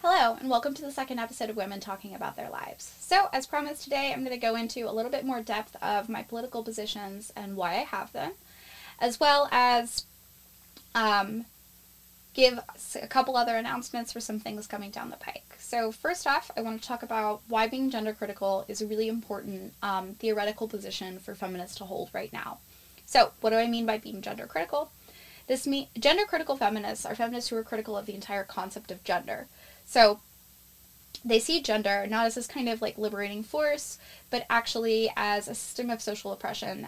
Hello, and welcome to the second episode of Women Talking About Their Lives. So, as promised today, I'm going to go into a little bit more depth of my political positions and why I have them, as well as um, give a couple other announcements for some things coming down the pike. So, first off, I want to talk about why being gender critical is a really important um, theoretical position for feminists to hold right now. So, what do I mean by being gender critical? This mean gender critical feminists are feminists who are critical of the entire concept of gender. So, they see gender not as this kind of like liberating force, but actually as a system of social oppression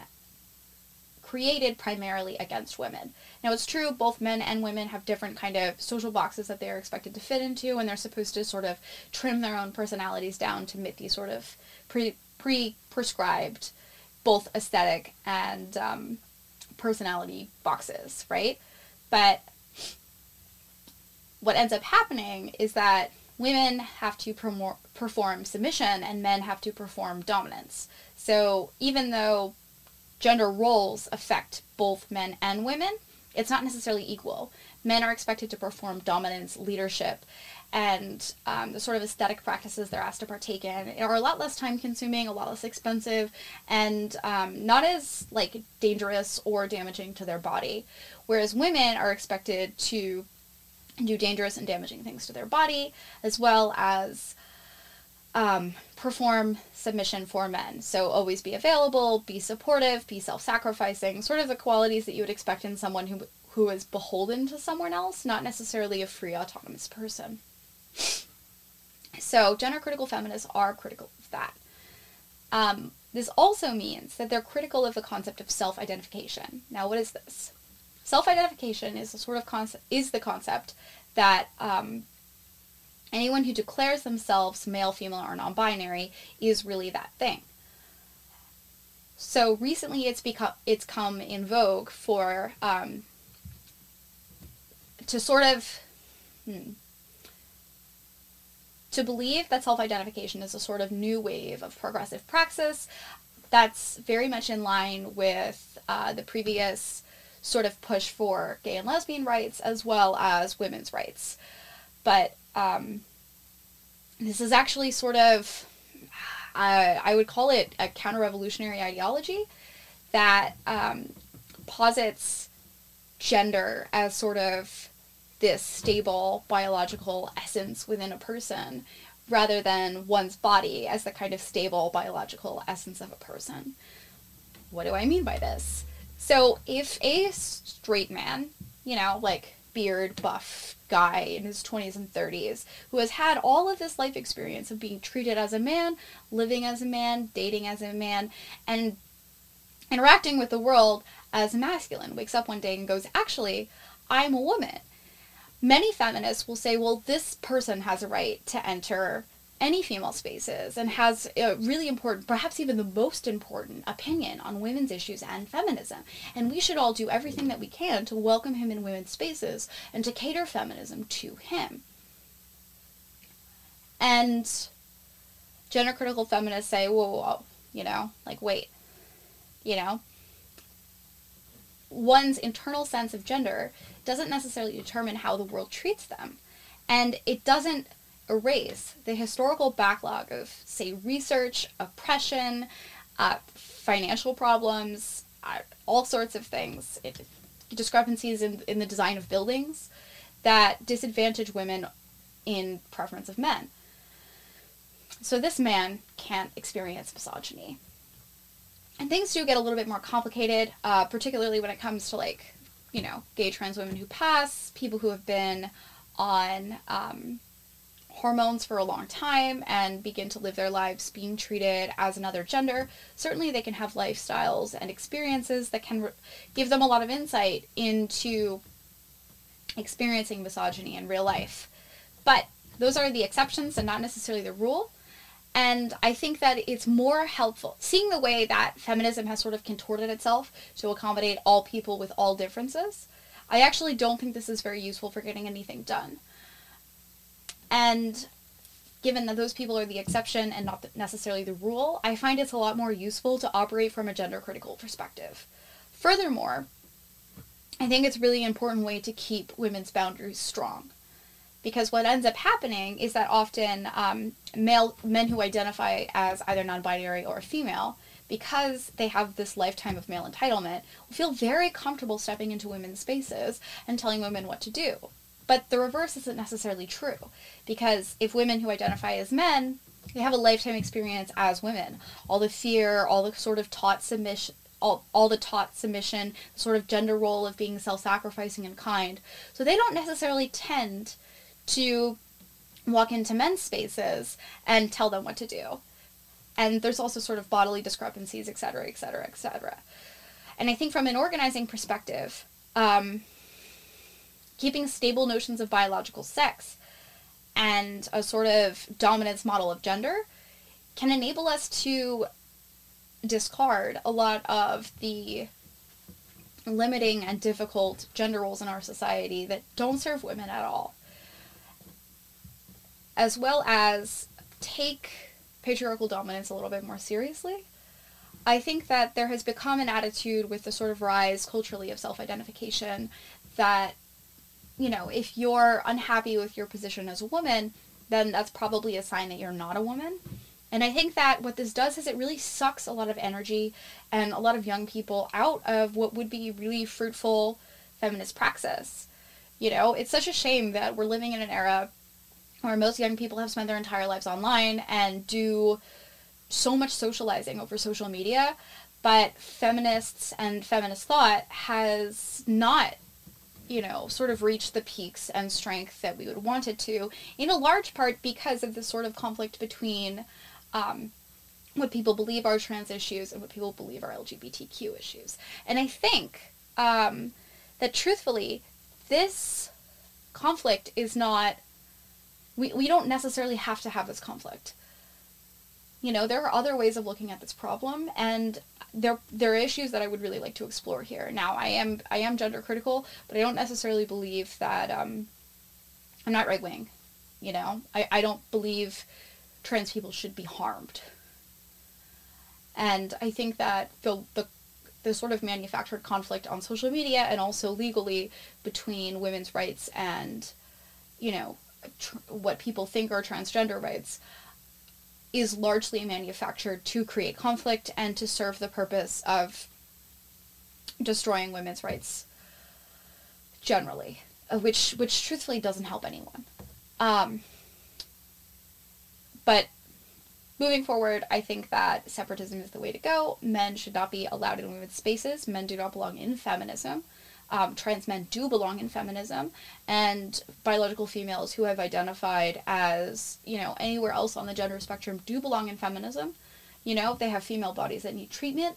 created primarily against women. Now it's true both men and women have different kind of social boxes that they're expected to fit into and they're supposed to sort of trim their own personalities down to meet these sort of pre pre prescribed both aesthetic and um, personality boxes, right? But what ends up happening is that women have to perform submission and men have to perform dominance. So even though gender roles affect both men and women, it's not necessarily equal. Men are expected to perform dominance, leadership, and um, the sort of aesthetic practices they're asked to partake in are a lot less time consuming, a lot less expensive, and um, not as like dangerous or damaging to their body. Whereas women are expected to do dangerous and damaging things to their body, as well as um, perform submission for men. So always be available, be supportive, be self-sacrificing, sort of the qualities that you would expect in someone who who is beholden to someone else, not necessarily a free autonomous person. So gender critical feminists are critical of that. Um, this also means that they're critical of the concept of self-identification. Now, what is this? Self-identification is a sort of concept is the concept that um, anyone who declares themselves male, female, or non-binary is really that thing. So recently, it's become it's come in vogue for um, to sort of hmm, to believe that self-identification is a sort of new wave of progressive praxis that's very much in line with uh, the previous sort of push for gay and lesbian rights as well as women's rights. But um, this is actually sort of, uh, I would call it a counter revolutionary ideology that um, posits gender as sort of this stable biological essence within a person rather than one's body as the kind of stable biological essence of a person. What do I mean by this? So, if a straight man, you know, like beard, buff guy in his 20s and 30s, who has had all of this life experience of being treated as a man, living as a man, dating as a man, and interacting with the world as masculine, wakes up one day and goes, Actually, I'm a woman. Many feminists will say, Well, this person has a right to enter any female spaces and has a really important, perhaps even the most important opinion on women's issues and feminism. And we should all do everything that we can to welcome him in women's spaces and to cater feminism to him. And gender critical feminists say, whoa, whoa, whoa, you know, like, wait, you know, one's internal sense of gender doesn't necessarily determine how the world treats them. And it doesn't erase the historical backlog of, say, research, oppression, uh, financial problems, uh, all sorts of things, it, discrepancies in, in the design of buildings that disadvantage women in preference of men. So this man can't experience misogyny. And things do get a little bit more complicated, uh, particularly when it comes to like, you know, gay trans women who pass, people who have been on um, hormones for a long time and begin to live their lives being treated as another gender, certainly they can have lifestyles and experiences that can re- give them a lot of insight into experiencing misogyny in real life. But those are the exceptions and not necessarily the rule. And I think that it's more helpful seeing the way that feminism has sort of contorted itself to accommodate all people with all differences. I actually don't think this is very useful for getting anything done. And given that those people are the exception and not necessarily the rule, I find it's a lot more useful to operate from a gender critical perspective. Furthermore, I think it's really important way to keep women's boundaries strong. because what ends up happening is that often um, male men who identify as either non-binary or female because they have this lifetime of male entitlement feel very comfortable stepping into women's spaces and telling women what to do but the reverse isn't necessarily true because if women who identify as men they have a lifetime experience as women all the fear all the sort of taught submission all, all the taught submission sort of gender role of being self-sacrificing and kind so they don't necessarily tend to walk into men's spaces and tell them what to do. And there's also sort of bodily discrepancies, et cetera, et cetera, et cetera. And I think from an organizing perspective, um, keeping stable notions of biological sex and a sort of dominance model of gender can enable us to discard a lot of the limiting and difficult gender roles in our society that don't serve women at all as well as take patriarchal dominance a little bit more seriously. I think that there has become an attitude with the sort of rise culturally of self identification that, you know, if you're unhappy with your position as a woman, then that's probably a sign that you're not a woman. And I think that what this does is it really sucks a lot of energy and a lot of young people out of what would be really fruitful feminist praxis. You know, it's such a shame that we're living in an era where most young people have spent their entire lives online and do so much socializing over social media, but feminists and feminist thought has not you know, sort of reach the peaks and strength that we would want it to, in a large part because of the sort of conflict between um, what people believe are trans issues and what people believe are LGBTQ issues. And I think um, that truthfully, this conflict is not we, we don't necessarily have to have this conflict. You know, there are other ways of looking at this problem, and there there are issues that I would really like to explore here. Now, I am I am gender critical, but I don't necessarily believe that um, I'm not right wing. You know, I, I don't believe trans people should be harmed. And I think that the, the the sort of manufactured conflict on social media and also legally between women's rights and you know tr- what people think are transgender rights is largely manufactured to create conflict and to serve the purpose of destroying women's rights generally, uh, which which truthfully doesn't help anyone. Um, but moving forward, I think that separatism is the way to go. Men should not be allowed in women's spaces. Men do not belong in feminism um, trans men do belong in feminism, and biological females who have identified as, you know, anywhere else on the gender spectrum do belong in feminism. You know, they have female bodies that need treatment.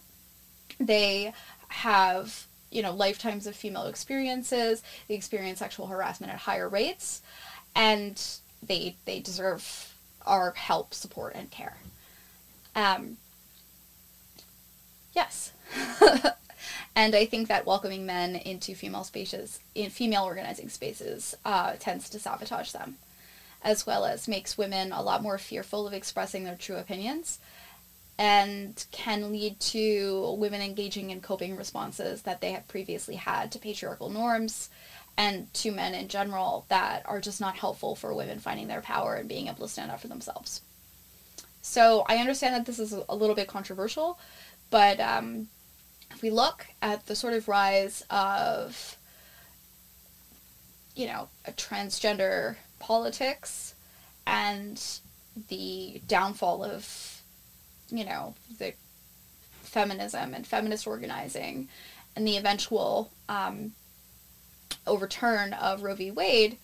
They have, you know, lifetimes of female experiences. They experience sexual harassment at higher rates, and they they deserve our help, support, and care. Um, yes. And I think that welcoming men into female spaces, in female organizing spaces, uh, tends to sabotage them, as well as makes women a lot more fearful of expressing their true opinions, and can lead to women engaging in coping responses that they have previously had to patriarchal norms and to men in general that are just not helpful for women finding their power and being able to stand up for themselves. So I understand that this is a little bit controversial, but um, if we look at the sort of rise of, you know, a transgender politics and the downfall of, you know, the feminism and feminist organizing and the eventual um, overturn of Roe v. Wade,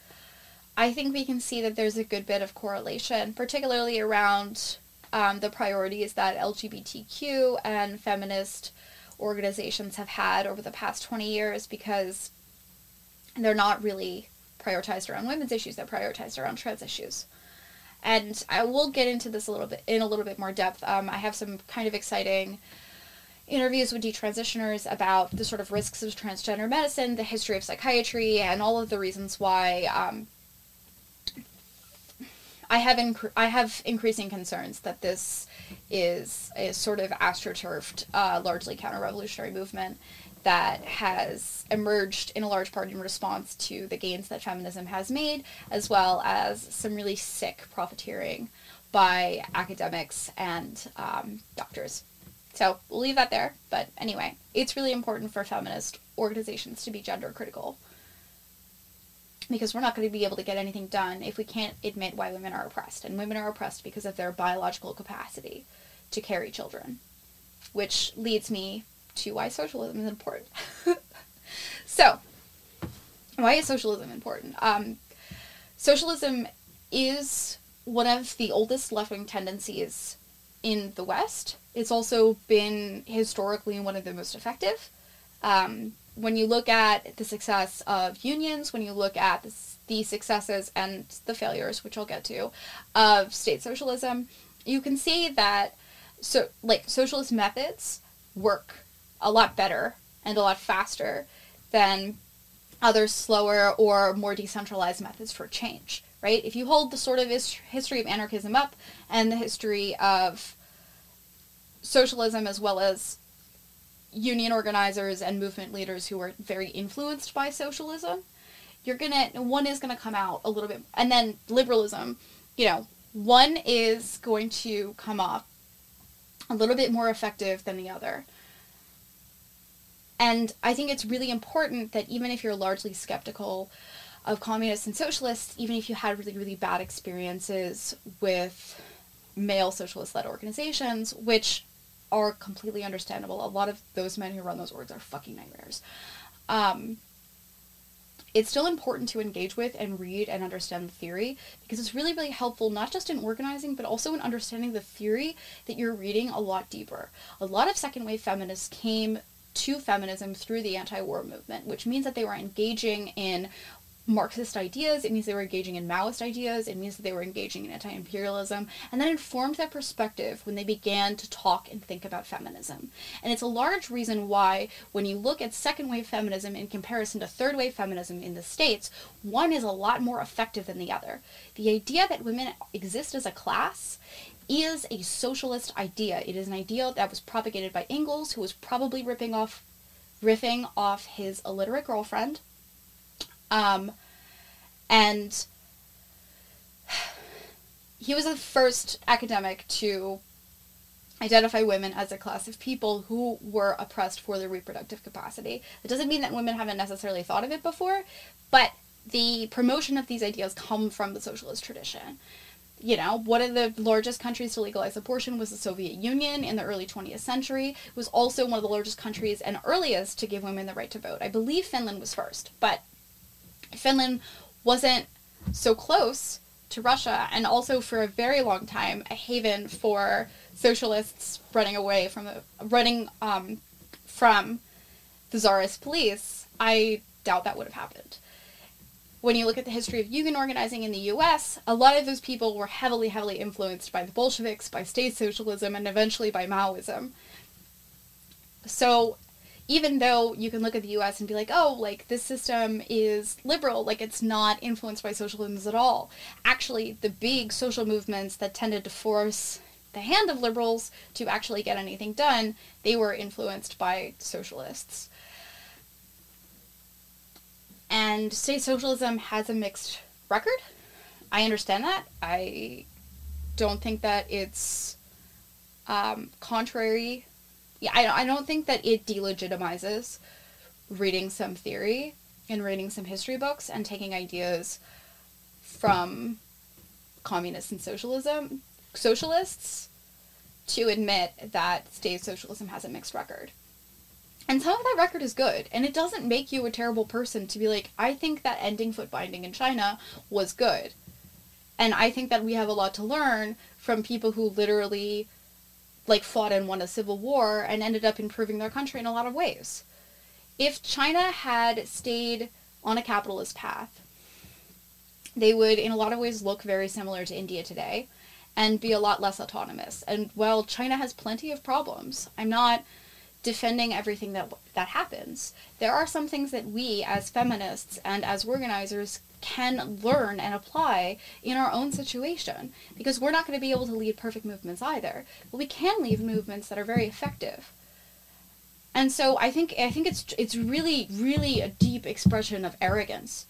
I think we can see that there's a good bit of correlation, particularly around um, the priorities that LGBTQ and feminist organizations have had over the past 20 years because they're not really prioritized around women's issues, they're prioritized around trans issues. And I will get into this a little bit in a little bit more depth. Um, I have some kind of exciting interviews with detransitioners about the sort of risks of transgender medicine, the history of psychiatry, and all of the reasons why um, I have inc- I have increasing concerns that this is a sort of astroturfed, uh, largely counter-revolutionary movement that has emerged in a large part in response to the gains that feminism has made, as well as some really sick profiteering by academics and um, doctors. So we'll leave that there. But anyway, it's really important for feminist organizations to be gender critical because we're not going to be able to get anything done if we can't admit why women are oppressed. And women are oppressed because of their biological capacity to carry children, which leads me to why socialism is important. so, why is socialism important? Um, socialism is one of the oldest left wing tendencies in the West. It's also been historically one of the most effective. Um, when you look at the success of unions, when you look at the, successes and the failures, which I'll get to, of state socialism, you can see that so like socialist methods work a lot better and a lot faster than other slower or more decentralized methods for change, right? If you hold the sort of history of anarchism up and the history of socialism as well as union organizers and movement leaders who are very influenced by socialism, you're gonna one is gonna come out a little bit, and then liberalism, you know, one is going to come off a little bit more effective than the other. And I think it's really important that even if you're largely skeptical of communists and socialists, even if you had really, really bad experiences with male socialist led organizations, which are completely understandable. A lot of those men who run those orgs are fucking nightmares. Um, it's still important to engage with and read and understand the theory because it's really, really helpful not just in organizing but also in understanding the theory that you're reading a lot deeper. A lot of second wave feminists came to feminism through the anti war movement, which means that they were engaging in Marxist ideas, it means they were engaging in Maoist ideas, it means that they were engaging in anti imperialism, and that informed their perspective when they began to talk and think about feminism. And it's a large reason why, when you look at second wave feminism in comparison to third wave feminism in the States, one is a lot more effective than the other. The idea that women exist as a class is a socialist idea. It is an idea that was propagated by Engels, who was probably ripping off riffing off his illiterate girlfriend um, and he was the first academic to identify women as a class of people who were oppressed for their reproductive capacity. It doesn't mean that women haven't necessarily thought of it before, but the promotion of these ideas come from the socialist tradition. You know, one of the largest countries to legalize abortion was the Soviet Union in the early 20th century. It was also one of the largest countries and earliest to give women the right to vote. I believe Finland was first, but Finland wasn't so close to Russia and also for a very long time a haven for socialists running away from the running um, from the czarist police, I doubt that would have happened. When you look at the history of union organizing in the US, a lot of those people were heavily, heavily influenced by the Bolsheviks, by state socialism, and eventually by Maoism. So even though you can look at the US and be like, oh, like this system is liberal, like it's not influenced by socialism at all. Actually, the big social movements that tended to force the hand of liberals to actually get anything done, they were influenced by socialists. And state socialism has a mixed record. I understand that. I don't think that it's um, contrary yeah, I, I don't think that it delegitimizes reading some theory and reading some history books and taking ideas from communists and socialism socialists to admit that state socialism has a mixed record. And some of that record is good, and it doesn't make you a terrible person to be like, I think that ending foot binding in China was good. And I think that we have a lot to learn from people who literally like fought and won a civil war and ended up improving their country in a lot of ways. If China had stayed on a capitalist path, they would in a lot of ways look very similar to India today and be a lot less autonomous. And while China has plenty of problems, I'm not defending everything that that happens. There are some things that we as feminists and as organizers can learn and apply in our own situation because we're not going to be able to lead perfect movements either but we can lead movements that are very effective and so I think I think it's it's really really a deep expression of arrogance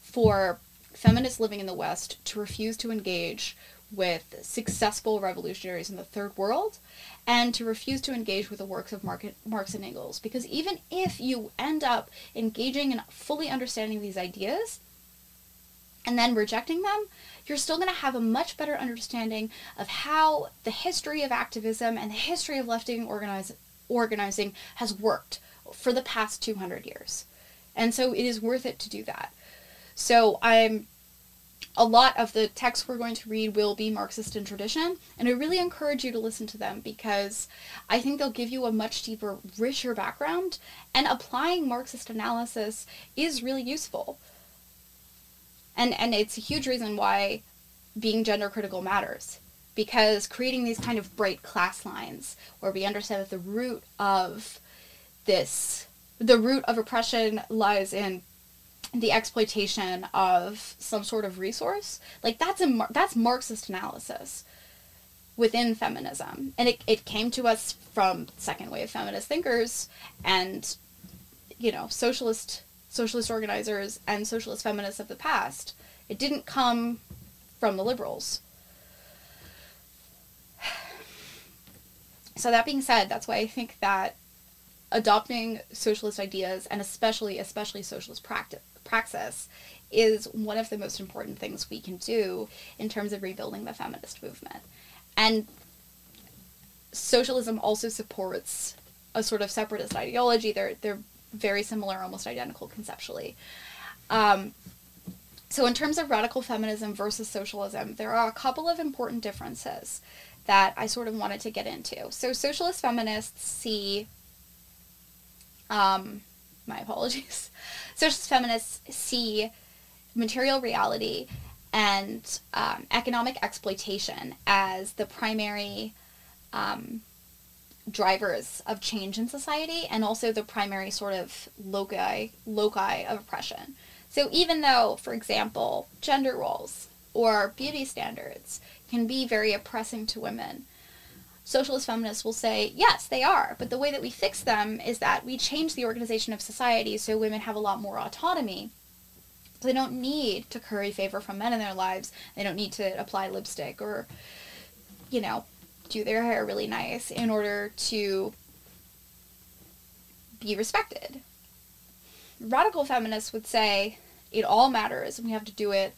for feminists living in the West to refuse to engage with successful revolutionaries in the third world and to refuse to engage with the works of Marx and Engels. Because even if you end up engaging and fully understanding these ideas and then rejecting them, you're still going to have a much better understanding of how the history of activism and the history of left wing organize, organizing has worked for the past 200 years. And so it is worth it to do that. So I'm a lot of the texts we're going to read will be Marxist in tradition, and I really encourage you to listen to them because I think they'll give you a much deeper, richer background, and applying Marxist analysis is really useful. And and it's a huge reason why being gender critical matters because creating these kind of bright class lines where we understand that the root of this the root of oppression lies in the exploitation of some sort of resource like that's a that's marxist analysis within feminism. And it, it came to us from second wave feminist thinkers and you know socialist socialist organizers and socialist feminists of the past. It didn't come from the liberals. So that being said that's why i think that adopting socialist ideas and especially especially socialist practice praxis is one of the most important things we can do in terms of rebuilding the feminist movement. And socialism also supports a sort of separatist ideology. They're they're very similar, almost identical conceptually. Um, so, in terms of radical feminism versus socialism, there are a couple of important differences that I sort of wanted to get into. So, socialist feminists see um, my apologies. Socialist feminists see material reality and um, economic exploitation as the primary um, drivers of change in society and also the primary sort of loci loci of oppression. So even though, for example, gender roles or beauty standards can be very oppressing to women, socialist feminists will say, yes, they are, but the way that we fix them is that we change the organization of society so women have a lot more autonomy. So they don't need to curry favor from men in their lives. They don't need to apply lipstick or, you know, do their hair really nice in order to be respected. Radical feminists would say it all matters and we have to do it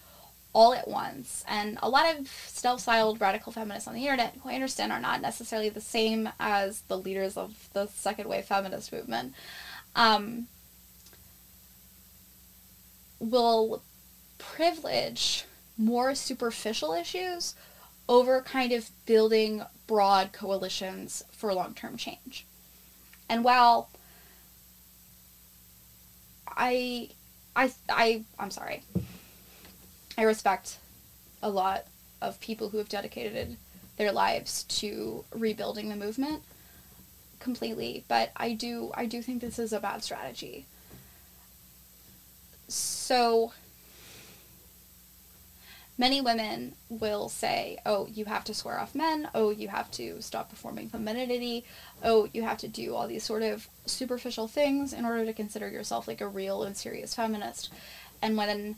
all at once. And a lot of self styled radical feminists on the internet, who I understand are not necessarily the same as the leaders of the second wave feminist movement, um, will privilege more superficial issues over kind of building broad coalitions for long term change. And while I I I I'm sorry. I respect a lot of people who have dedicated their lives to rebuilding the movement completely, but I do I do think this is a bad strategy. So many women will say, "Oh, you have to swear off men. Oh, you have to stop performing femininity. Oh, you have to do all these sort of superficial things in order to consider yourself like a real and serious feminist." And when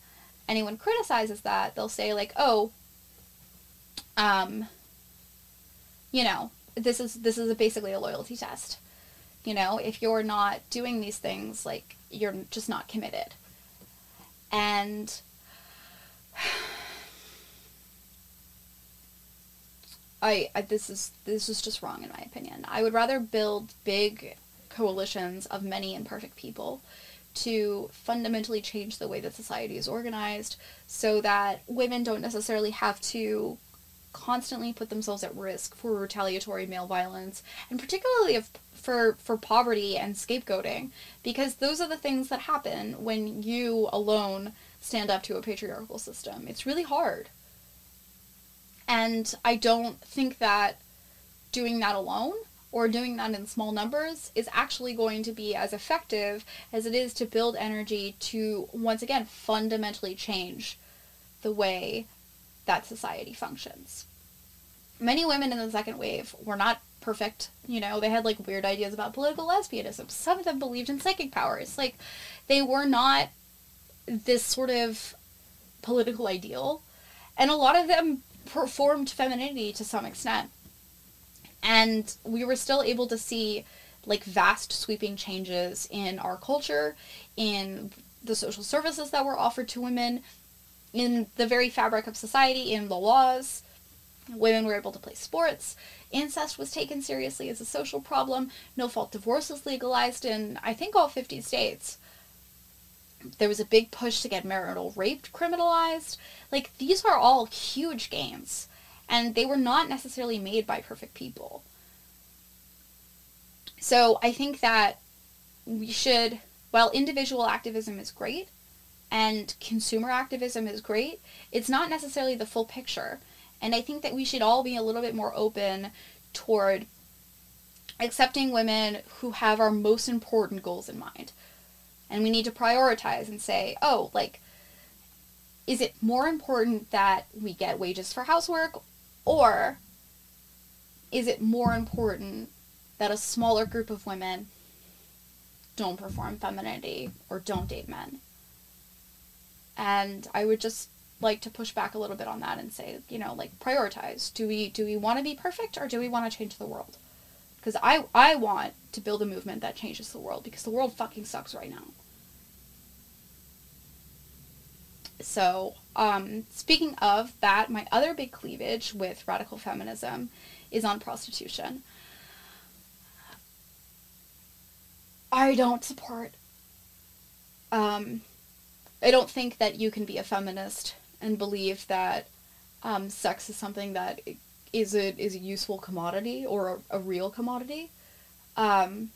anyone criticizes that, they'll say like, "Oh, um, you know, this is this is a basically a loyalty test. You know, if you're not doing these things, like you're just not committed." And I, I this is this is just wrong in my opinion. I would rather build big coalitions of many imperfect people to fundamentally change the way that society is organized so that women don't necessarily have to constantly put themselves at risk for retaliatory male violence and particularly if, for for poverty and scapegoating because those are the things that happen when you alone stand up to a patriarchal system. It's really hard. And i don't think that doing that alone or doing that in small numbers is actually going to be as effective as it is to build energy to once again fundamentally change the way that society functions. Many women in the second wave were not perfect. You know, they had like weird ideas about political lesbianism. Some of them believed in psychic powers. Like, they were not this sort of political ideal. And a lot of them performed femininity to some extent. And we were still able to see like vast sweeping changes in our culture, in the social services that were offered to women, in the very fabric of society, in the laws. Women were able to play sports. Incest was taken seriously as a social problem. No fault divorce was legalized in, I think, all 50 states. There was a big push to get marital rape criminalized. Like, these are all huge gains. And they were not necessarily made by perfect people. So I think that we should, while individual activism is great and consumer activism is great, it's not necessarily the full picture. And I think that we should all be a little bit more open toward accepting women who have our most important goals in mind. And we need to prioritize and say, oh, like, is it more important that we get wages for housework or is it more important that a smaller group of women don't perform femininity or don't date men? And I would just like to push back a little bit on that and say, you know, like prioritize. Do we do we want to be perfect or do we want to change the world? Because I I want to build a movement that changes the world because the world fucking sucks right now. So, um, speaking of that, my other big cleavage with radical feminism is on prostitution. I don't support. Um, I don't think that you can be a feminist and believe that um, sex is something that is a is a useful commodity or a, a real commodity. Um,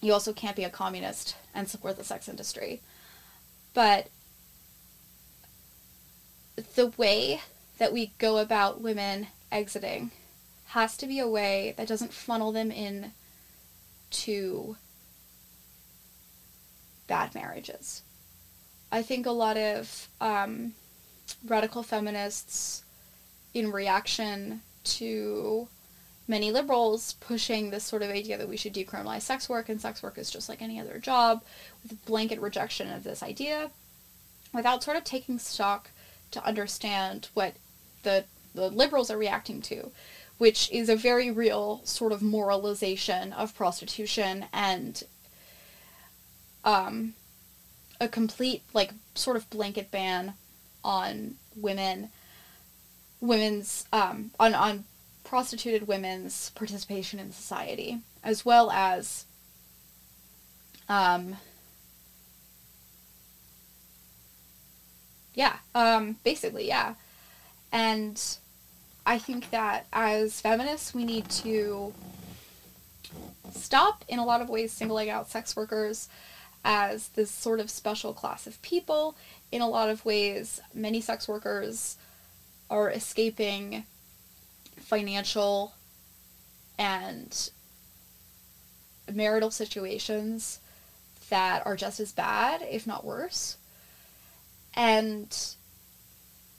you also can't be a communist and support the sex industry. But the way that we go about women exiting has to be a way that doesn't funnel them in to bad marriages. I think a lot of um, radical feminists, in reaction to many liberals pushing this sort of idea that we should decriminalize sex work and sex work is just like any other job, with blanket rejection of this idea, without sort of taking stock to understand what the the liberals are reacting to, which is a very real sort of moralization of prostitution and um, a complete like sort of blanket ban on women women's um, on on prostituted women's participation in society as well as um, yeah, um, basically, yeah. And I think that as feminists, we need to stop, in a lot of ways, singling out sex workers as this sort of special class of people. In a lot of ways, many sex workers are escaping financial and marital situations that are just as bad, if not worse. And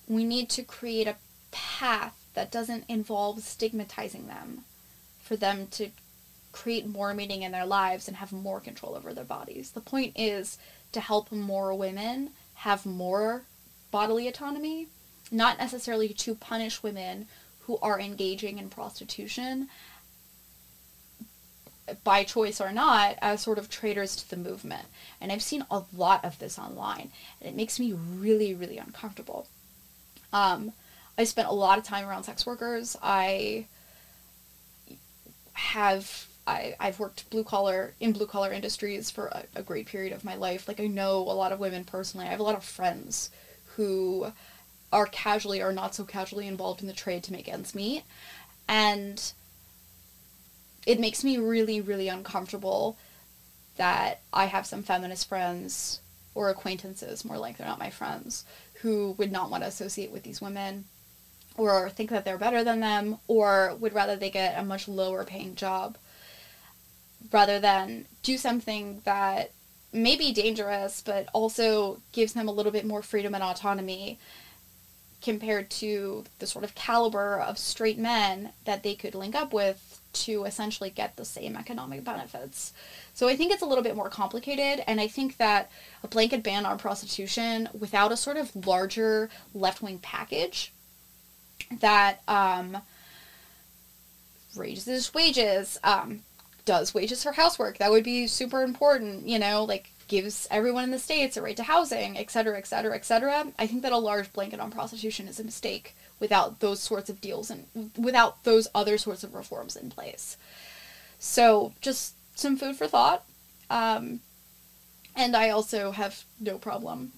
we need to create a path that doesn't involve stigmatizing them for them to create more meaning in their lives and have more control over their bodies. The point is to help more women have more bodily autonomy, not necessarily to punish women who are engaging in prostitution by choice or not, as sort of traitors to the movement. And I've seen a lot of this online, and it makes me really, really uncomfortable. Um, I spent a lot of time around sex workers. I have I, I've worked blue collar in blue collar industries for a, a great period of my life. Like I know a lot of women personally. I have a lot of friends who are casually or not so casually involved in the trade to make ends meet. And it makes me really, really uncomfortable that I have some feminist friends or acquaintances, more like they're not my friends, who would not want to associate with these women or think that they're better than them or would rather they get a much lower paying job rather than do something that may be dangerous but also gives them a little bit more freedom and autonomy compared to the sort of caliber of straight men that they could link up with to essentially get the same economic benefits. So I think it's a little bit more complicated, and I think that a blanket ban on prostitution without a sort of larger left wing package that um, raises wages, um, does wages for housework, that would be super important, you know, like gives everyone in the states a right to housing, et cetera, et cetera, et cetera. I think that a large blanket on prostitution is a mistake without those sorts of deals and without those other sorts of reforms in place. So just some food for thought. Um, and I also have no problem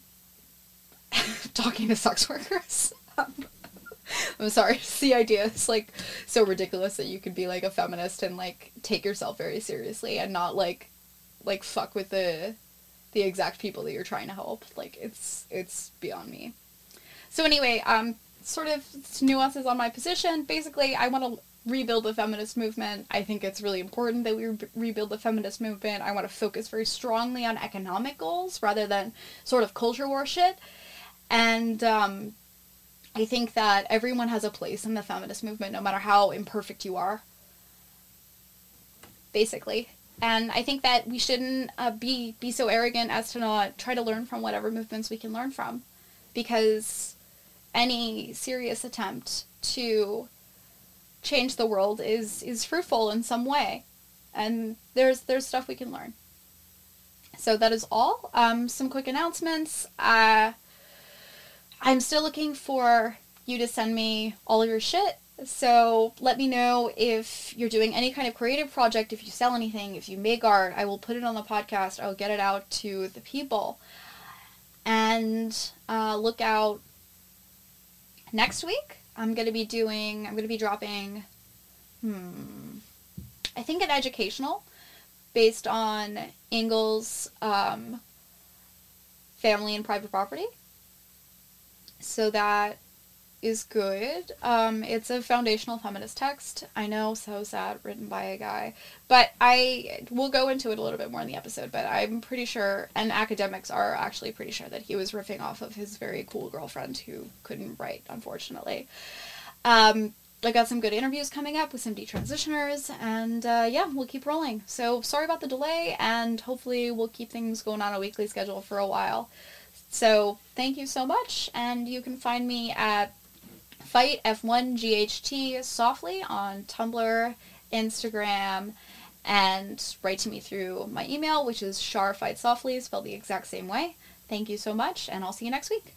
talking to sex workers. I'm sorry, the idea is like so ridiculous that you could be like a feminist and like take yourself very seriously and not like like fuck with the the exact people that you're trying to help. Like it's it's beyond me. So anyway, um sort of nuances on my position. Basically, I want to rebuild the feminist movement. I think it's really important that we re- rebuild the feminist movement. I want to focus very strongly on economic goals rather than sort of culture war shit. And um, I think that everyone has a place in the feminist movement, no matter how imperfect you are. Basically. And I think that we shouldn't uh, be be so arrogant as to not try to learn from whatever movements we can learn from, because any serious attempt to change the world is is fruitful in some way, and there's there's stuff we can learn. So that is all. Um, some quick announcements. Uh, I'm still looking for you to send me all of your shit so let me know if you're doing any kind of creative project, if you sell anything, if you make art. I will put it on the podcast. I will get it out to the people. And uh, look out next week. I'm going to be doing, I'm going to be dropping, hmm, I think an educational based on Engels' um, family and private property. So that is good. Um, it's a foundational feminist text. I know, so sad, written by a guy. But I will go into it a little bit more in the episode, but I'm pretty sure, and academics are actually pretty sure that he was riffing off of his very cool girlfriend who couldn't write, unfortunately. Um, I got some good interviews coming up with some detransitioners, and uh, yeah, we'll keep rolling. So sorry about the delay, and hopefully we'll keep things going on a weekly schedule for a while. So thank you so much, and you can find me at Fight F1GHT softly on Tumblr, Instagram, and write to me through my email, which is sharfightsoftly, spelled the exact same way. Thank you so much, and I'll see you next week.